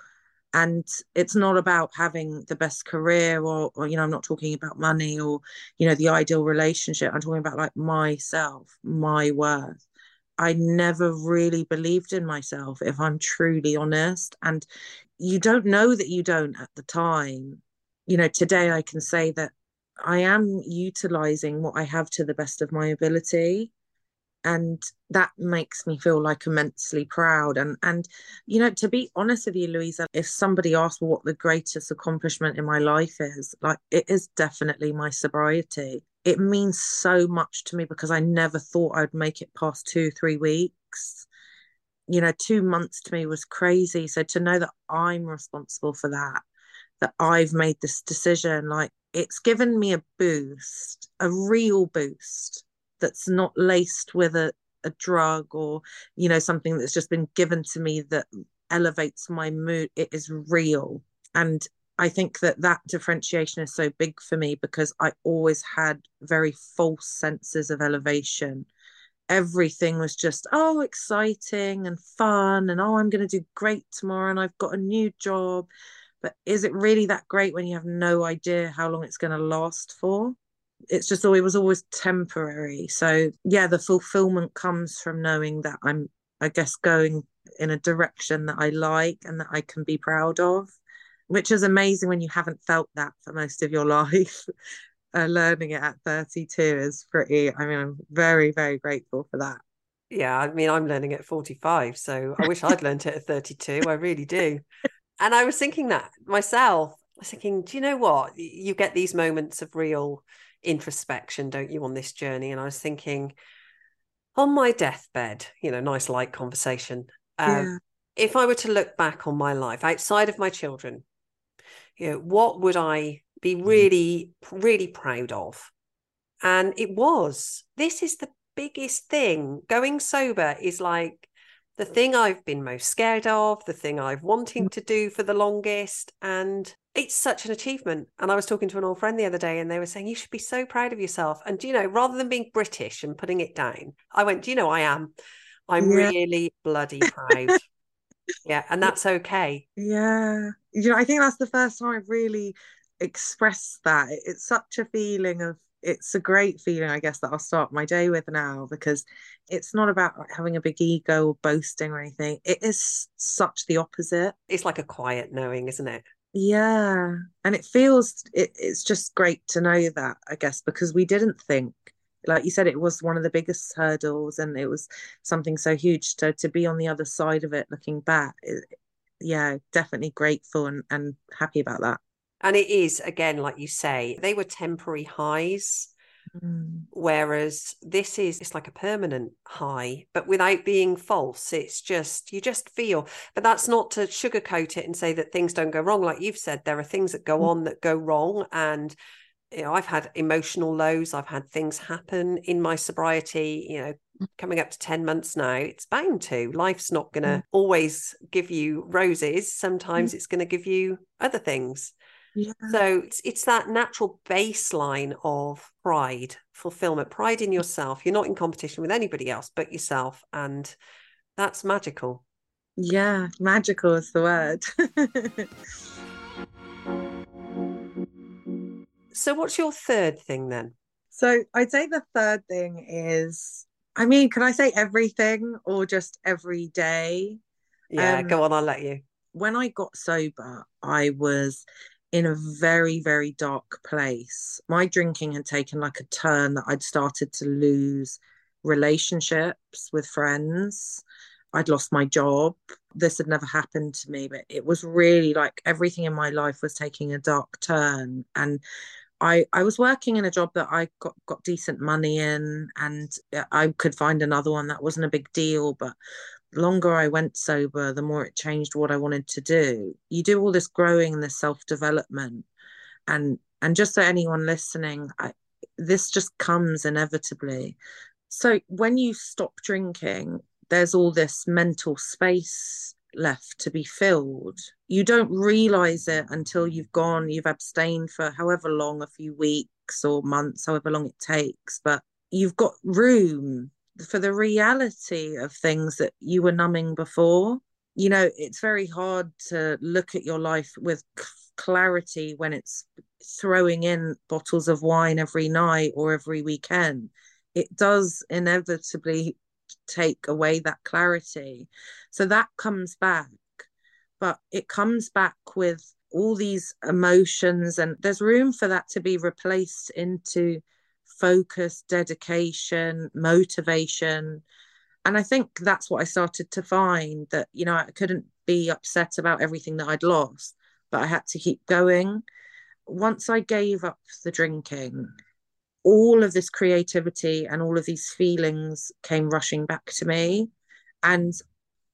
And it's not about having the best career or, or, you know, I'm not talking about money or, you know, the ideal relationship. I'm talking about like myself, my worth. I never really believed in myself, if I'm truly honest. And you don't know that you don't at the time. You know, today I can say that I am utilizing what I have to the best of my ability. And that makes me feel like immensely proud. And and you know, to be honest with you, Louisa, if somebody asked what the greatest accomplishment in my life is, like it is definitely my sobriety it means so much to me because I never thought I'd make it past two, three weeks. You know, two months to me was crazy. So to know that I'm responsible for that, that I've made this decision, like it's given me a boost, a real boost that's not laced with a, a drug or, you know, something that's just been given to me that elevates my mood. It is real. And I think that that differentiation is so big for me because I always had very false senses of elevation. Everything was just, oh, exciting and fun, and oh, I'm going to do great tomorrow, and I've got a new job. But is it really that great when you have no idea how long it's going to last for? It's just always, it was always temporary. So, yeah, the fulfillment comes from knowing that I'm, I guess, going in a direction that I like and that I can be proud of which is amazing when you haven't felt that for most of your life. uh, learning it at 32 is pretty, I mean, I'm very, very grateful for that. Yeah, I mean, I'm learning at 45, so I wish I'd learned it at 32. I really do. And I was thinking that myself, I was thinking, do you know what? You get these moments of real introspection, don't you, on this journey? And I was thinking, on my deathbed, you know, nice light conversation. Um, yeah. If I were to look back on my life outside of my children, you know, what would I be mm-hmm. really, really proud of? And it was, this is the biggest thing. Going sober is like the thing I've been most scared of, the thing I've wanting mm. to do for the longest. And it's such an achievement. And I was talking to an old friend the other day and they were saying, you should be so proud of yourself. And, you know, rather than being British and putting it down, I went, do you know, I am. I'm yeah. really bloody proud. yeah. And that's okay. Yeah. You know, I think that's the first time I've really expressed that. It's such a feeling of it's a great feeling, I guess, that I'll start my day with now because it's not about like, having a big ego or boasting or anything. It is such the opposite. It's like a quiet knowing, isn't it? Yeah. And it feels, it, it's just great to know that, I guess, because we didn't think, like you said, it was one of the biggest hurdles and it was something so huge. So to be on the other side of it, looking back, it, yeah, definitely grateful and, and happy about that. And it is, again, like you say, they were temporary highs. Mm. Whereas this is it's like a permanent high, but without being false. It's just you just feel. But that's not to sugarcoat it and say that things don't go wrong. Like you've said, there are things that go mm. on that go wrong. And you know, I've had emotional lows, I've had things happen in my sobriety, you know, mm. coming up to 10 months now, it's bound to. Life's not gonna mm. always give you roses. Sometimes mm. it's gonna give you other things. Yeah. So it's, it's that natural baseline of pride, fulfillment, pride in yourself. You're not in competition with anybody else but yourself. And that's magical. Yeah, magical is the word. so, what's your third thing then? So, I'd say the third thing is I mean, can I say everything or just every day? Yeah, um, go on, I'll let you. When I got sober, I was in a very, very dark place. My drinking had taken like a turn that I'd started to lose relationships with friends. I'd lost my job. This had never happened to me, but it was really like everything in my life was taking a dark turn. And I, I was working in a job that I got, got decent money in, and uh, I could find another one that wasn't a big deal. But longer I went sober, the more it changed what I wanted to do. You do all this growing and this self development, and and just so anyone listening, I, this just comes inevitably. So when you stop drinking, there's all this mental space left to be filled. You don't realize it until you've gone, you've abstained for however long, a few weeks or months, however long it takes, but you've got room for the reality of things that you were numbing before. You know, it's very hard to look at your life with clarity when it's throwing in bottles of wine every night or every weekend. It does inevitably take away that clarity. So that comes back, but it comes back with all these emotions, and there's room for that to be replaced into focus, dedication, motivation. And I think that's what I started to find that, you know, I couldn't be upset about everything that I'd lost, but I had to keep going. Once I gave up the drinking, all of this creativity and all of these feelings came rushing back to me. And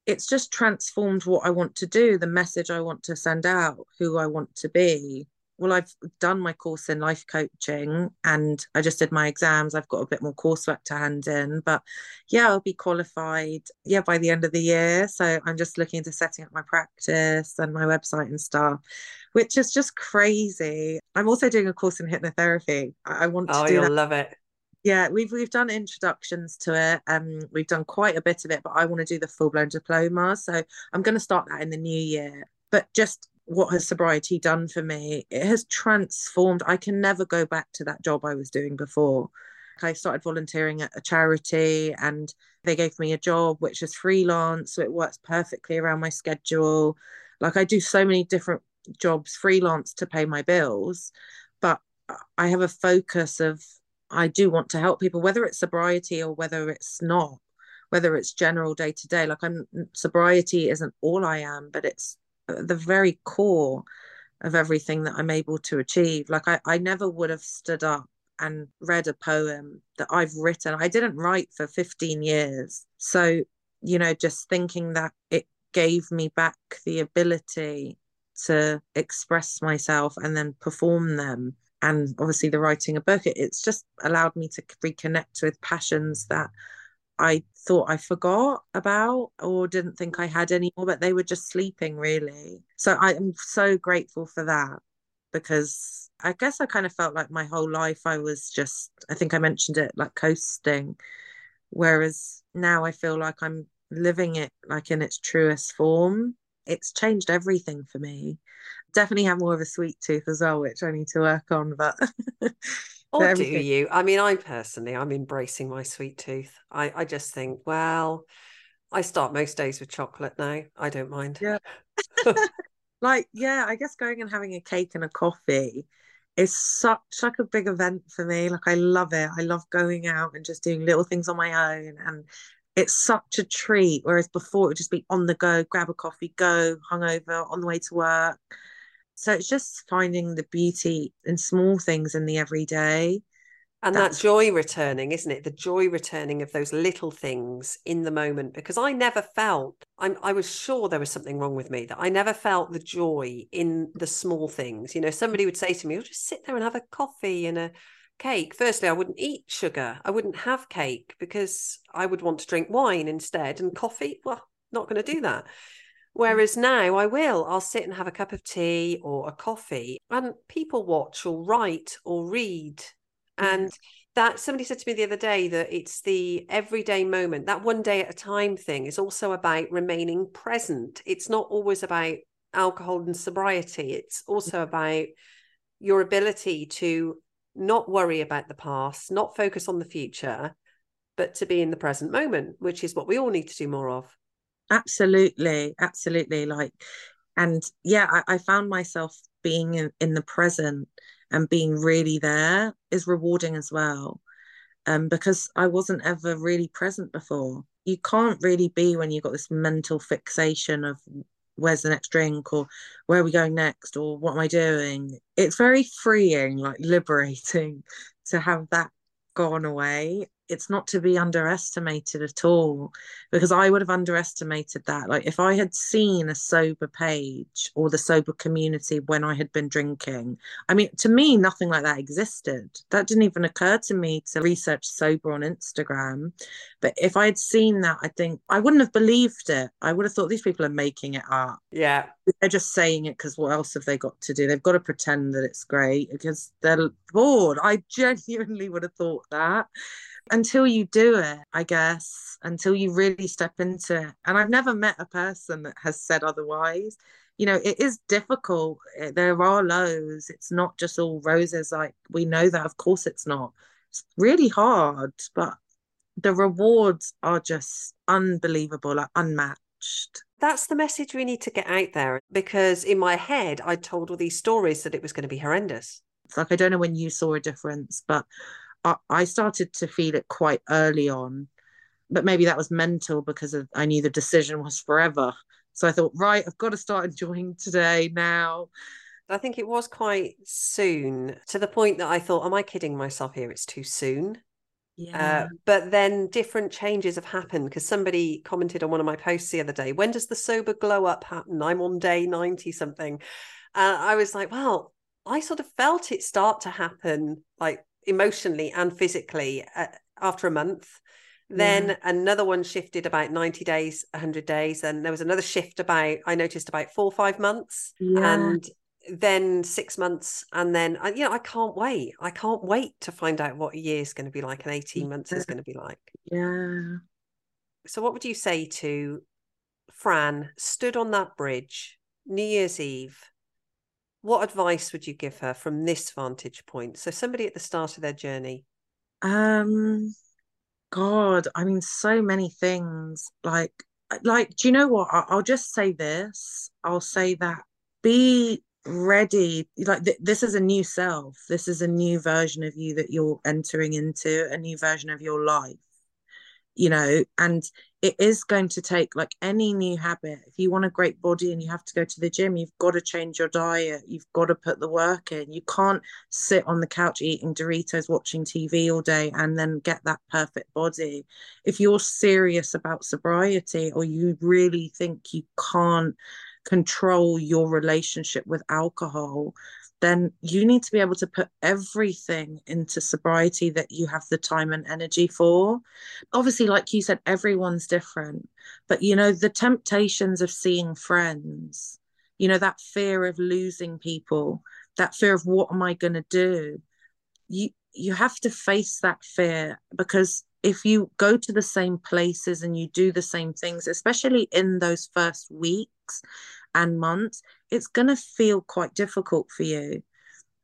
it's just transformed what I want to do, the message I want to send out, who I want to be well, I've done my course in life coaching and I just did my exams. I've got a bit more coursework to hand in, but yeah, I'll be qualified, yeah, by the end of the year. So I'm just looking into setting up my practice and my website and stuff, which is just crazy. I'm also doing a course in hypnotherapy. I want to oh, do you'll that. love it. Yeah, we've we've done introductions to it. Um, we've done quite a bit of it, but I want to do the full blown diploma. So I'm going to start that in the new year. But just what has sobriety done for me? It has transformed. I can never go back to that job I was doing before. I started volunteering at a charity and they gave me a job which is freelance. So it works perfectly around my schedule. Like I do so many different jobs freelance to pay my bills, but I have a focus of I do want to help people, whether it's sobriety or whether it's not, whether it's general day to day. Like I'm sobriety isn't all I am, but it's the very core of everything that I'm able to achieve. Like I, I never would have stood up and read a poem that I've written. I didn't write for 15 years. So, you know, just thinking that it gave me back the ability to express myself and then perform them. And obviously, the writing a book, it, it's just allowed me to reconnect with passions that I thought I forgot about or didn't think I had anymore, but they were just sleeping really. So I am so grateful for that because I guess I kind of felt like my whole life I was just, I think I mentioned it, like coasting. Whereas now I feel like I'm living it like in its truest form. It's changed everything for me. Definitely have more of a sweet tooth as well, which I need to work on, but Or do you? I mean, I personally, I'm embracing my sweet tooth. I, I just think, well, I start most days with chocolate now. I don't mind. Yeah. like, yeah, I guess going and having a cake and a coffee is such like a big event for me. Like I love it. I love going out and just doing little things on my own and it's such a treat. Whereas before it would just be on the go, grab a coffee, go, hungover, on the way to work. So it's just finding the beauty in small things in the everyday. And That's... that joy returning, isn't it? The joy returning of those little things in the moment. Because I never felt, I'm, I was sure there was something wrong with me, that I never felt the joy in the small things. You know, somebody would say to me, "I'll just sit there and have a coffee and a cake." Firstly, I wouldn't eat sugar. I wouldn't have cake because I would want to drink wine instead. And coffee, well, not going to do that. Mm. Whereas now I will, I'll sit and have a cup of tea or a coffee and people watch or write or read. And that somebody said to me the other day that it's the everyday moment, that one day at a time thing is also about remaining present. It's not always about alcohol and sobriety, it's also mm. about your ability to not worry about the past, not focus on the future, but to be in the present moment, which is what we all need to do more of absolutely absolutely like and yeah I, I, found myself being in, in the present and being really there is rewarding as well um because i wasn't ever really present before. You can't really be when you've got this mental fixation of where's the next drink or where are we going next or what am i doing? It's very freeing like liberating to have that gone away it's not to be underestimated at all because I would have underestimated that. Like if I had seen a sober page or the sober community when I had been drinking, I mean, to me, nothing like that existed. That didn't even occur to me to research sober on Instagram. But if I had seen that, I think I wouldn't have believed it. I would have thought these people are making it up. Yeah. They're just saying it because what else have they got to do? They've got to pretend that it's great because they're bored. I genuinely would have thought that until you do it, I guess, until you really step into it. And I've never met a person that has said otherwise. You know, it is difficult. Eh, there are lows. It's not just all roses. Like we know that, of course, it's not. It's really hard, but the rewards are just unbelievable, like unmatched. That's the message we need to get out there because in my head, I told all these stories that it was going to be horrendous. It's like I don't know when you saw a difference, but I, started to feel it quite early on, but maybe that was mental because of, I knew the decision was forever. So I thought, right, I've got to start enjoying today now. I think it was quite soon to the point that I thought, am I kidding myself here? It's too soon. Uh, yeah. Uh, but then different changes have happened because somebody commented on one of my posts the other day when does the sober glow up happen? I'm on day 90 something. Uh, I was like, well, I sort of felt it start to happen like emotionally and physically uh, after a month. Then yeah. another one shifted about 90 days, 100 days. And there was another shift about, I noticed about four or five months. Yeah. And then six months. And then, uh, you know, I can't wait. I can't wait to find out what a year is going to be like and 18 months is going to be like. Yeah. So, what would you say to Fran, stood on that bridge, New Year's Eve, what advice would you give her from this vantage point? So somebody at the start of their journey. Um god i mean so many things like like do you know what? I'll just say this i'll say that be ready like th- this is a new self this is a new version of you that you're entering into a new version of your life you know and it is going to take like any new habit. If you want a great body and you have to go to the gym you've got to change your diet. You've got to put the work in. You can't sit on the couch eating doritos watching tv all day and then get that perfect body. If you're serious about sobriety or you really think you can't control your relationship with alcohol then you need to be able to put everything into sobriety that you have the time and energy for. Obviously, like you said, everyone's different, but you know, the temptations of seeing friends, you know, that fear of losing people, that fear of what am I going to do? You, you have to face that fear because if you go to the same places and you do the same things, especially in those first weeks and months, it's going to feel quite difficult for you.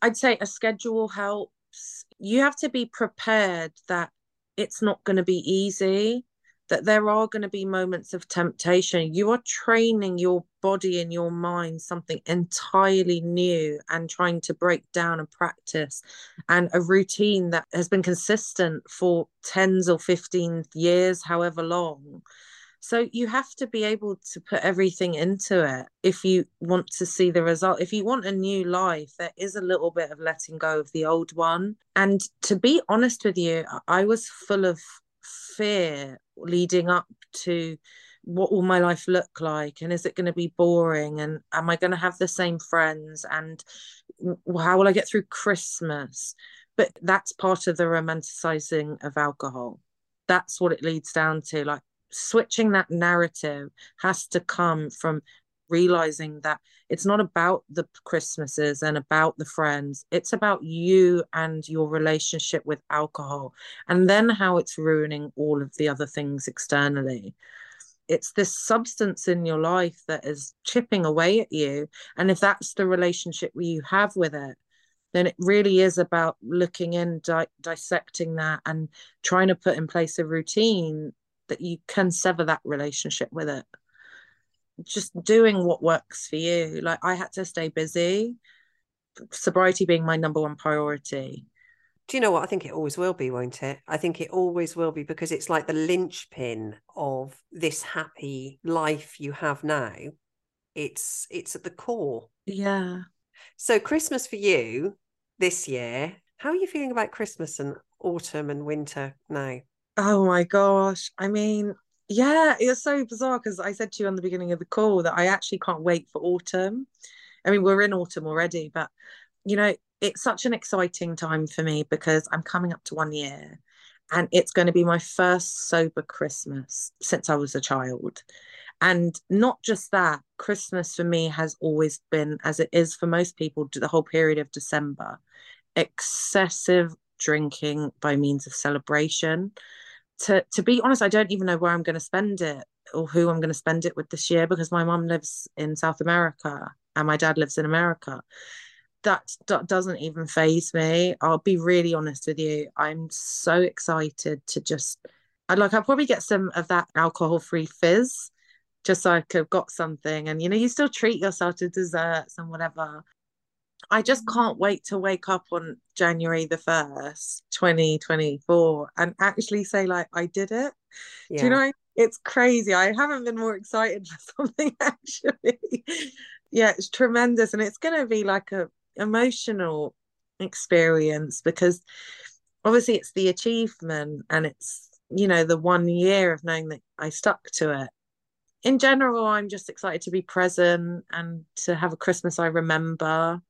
I'd say a schedule helps. You have to be prepared that it's not going to be easy, that there are going to be moments of temptation. You are training your body and your mind something entirely new and trying to break down a practice and a routine that has been consistent for tens or 15 years, however long. So you have to be able to put everything into it if you want to see the result. If you want a new life, there is a little bit of letting go of the old one. And to be honest with you, I was full of fear leading up to what will my life look like? And is it going to be boring? And am i going to have the same friends? And how will i get through christmas? But that's part of the romanticizing of alcohol. That's what it leads down to. Like switching that narrative has to come from realizing that it's not about the Christmases and about the friends. It's about you and your relationship with alcohol, and then how it's ruining all of the other things externally. It's this substance in your life that is chipping away at you. And if that's the relationship you have with it, then it really is about looking in, di- dissecting that, and trying to put in place a routine that you can sever that relationship with it. Just doing what works for you. Like i had to stay busy sobriety being my number one priority. Do you know what? I think it always will be won't it? I think it always will be because it's like the linchpin of this happy life you have now. It's it's at the core. Yeah. So christmas for you this year how are you feeling about christmas and autumn and winter now Oh my gosh. I mean, yeah, it's so bizarre because I said to you on the beginning of the call that I actually can't wait for autumn. I mean, we're in autumn already, but you know, it's such an exciting time for me because I'm coming up to one year and it's going to be my first sober Christmas since I was a child. And not just that, Christmas for me has always been, as it is for most people, the whole period of December, excessive drinking by means of celebration to to be honest, I don't even know where I'm going to spend it or who I'm going to spend it with this year because my mum lives in South America and my dad lives in America. That, that doesn't even phase me. I'll be really honest with you. I'm so excited to just, I'd like, I'll probably get some of that alcohol free fizz just so I could have got something. And, you know, you still treat yourself to desserts and whatever. I just can't wait to wake up on January the 1st, 2024, and actually say, like, I did it. Yeah. Do you know? It's crazy. I haven't been more excited for something actually. yeah, it's tremendous. And it's going to be like a emotional experience because obviously it's the achievement and it's, you know, the one year of knowing that I stuck to it in general, I'm just excited to be present and to have a Christmas I remember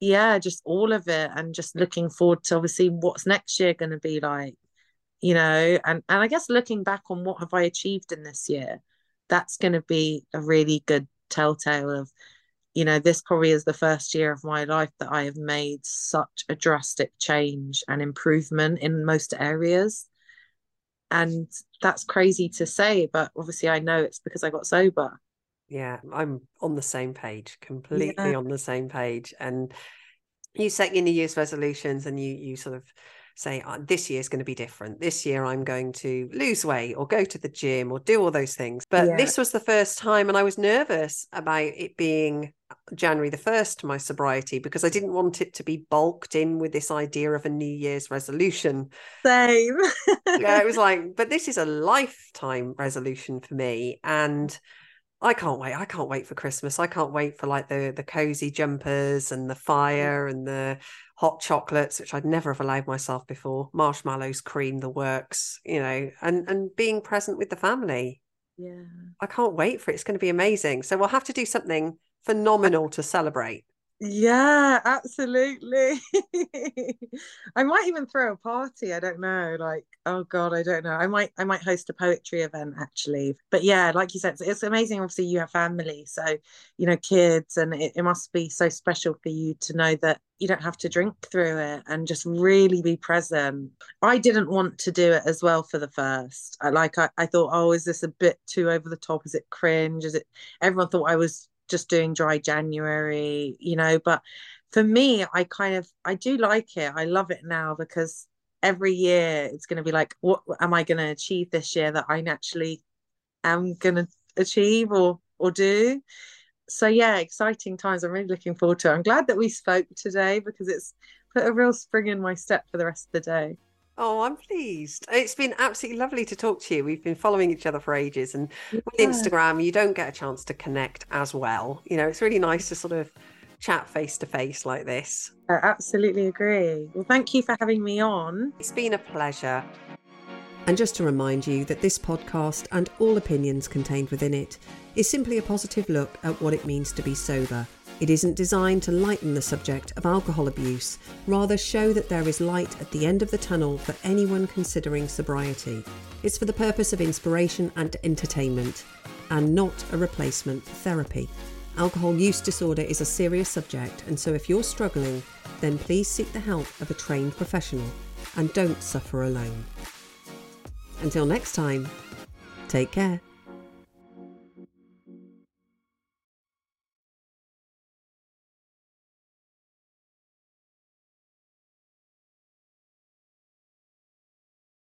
yeah, just all of it and just looking forward to obviously what's next year going to be like, you know, and, and I guess looking back on what have I achieved in this year, that's going to be a really good telltale of, you know, this probably is the first year of my life that I have made such a drastic change and improvement in most areas. And that's crazy to say, but obviously I know it's because I got sober yeah i'm on the same page completely yeah. on the same page and you set your new year's resolutions and you you sort of say oh, this year is going to be different this year i'm going to lose weight or go to the gym or do all those things but yeah. this was the first time and i was nervous about it being January the 1st my sobriety because I didn't want it to be bulked in with this idea of a New Year's resolution. Same. yeah, it was like, but this is a lifetime resolution for me. And I can't wait. I can't wait for Christmas. I can't wait for like the the cozy jumpers and the mm. fire and the hot chocolates, which I'd never have allowed myself before. Marshmallows, cream, the works, you know, and and being present with the family. Yeah. I can't wait for it. It's going to be amazing. So we'll have to do something phenomenal to celebrate. Yeah, absolutely. I might even throw a party. I don't know. Like, oh God, I don't know. I might I might host a poetry event actually. But yeah, like you said, it's, it's amazing. Obviously, you have family, so you know, kids, and it, it must be so special for you to know that you don't have to drink through it and just really be present. I didn't want to do it as well for the first. I like I, I thought, oh, is this a bit too over the top? Is it cringe? Is it everyone thought I was just doing dry January, you know. But for me, I kind of I do like it. I love it now because every year it's going to be like, what am I going to achieve this year that I naturally am going to achieve or or do? So yeah, exciting times. I'm really looking forward to it. I'm glad that we spoke today because it's put a real spring in my step for the rest of the day. Oh, I'm pleased. It's been absolutely lovely to talk to you. We've been following each other for ages, and yeah. with Instagram, you don't get a chance to connect as well. You know, it's really nice to sort of chat face to face like this. I absolutely agree. Well, thank you for having me on. It's been a pleasure. And just to remind you that this podcast and all opinions contained within it is simply a positive look at what it means to be sober it isn't designed to lighten the subject of alcohol abuse, rather, show that there is light at the end of the tunnel for anyone considering sobriety. It's for the purpose of inspiration and entertainment, and not a replacement for therapy. Alcohol use disorder is a serious subject, and so if you're struggling, then please seek the help of a trained professional and don't suffer alone. Until next time, take care.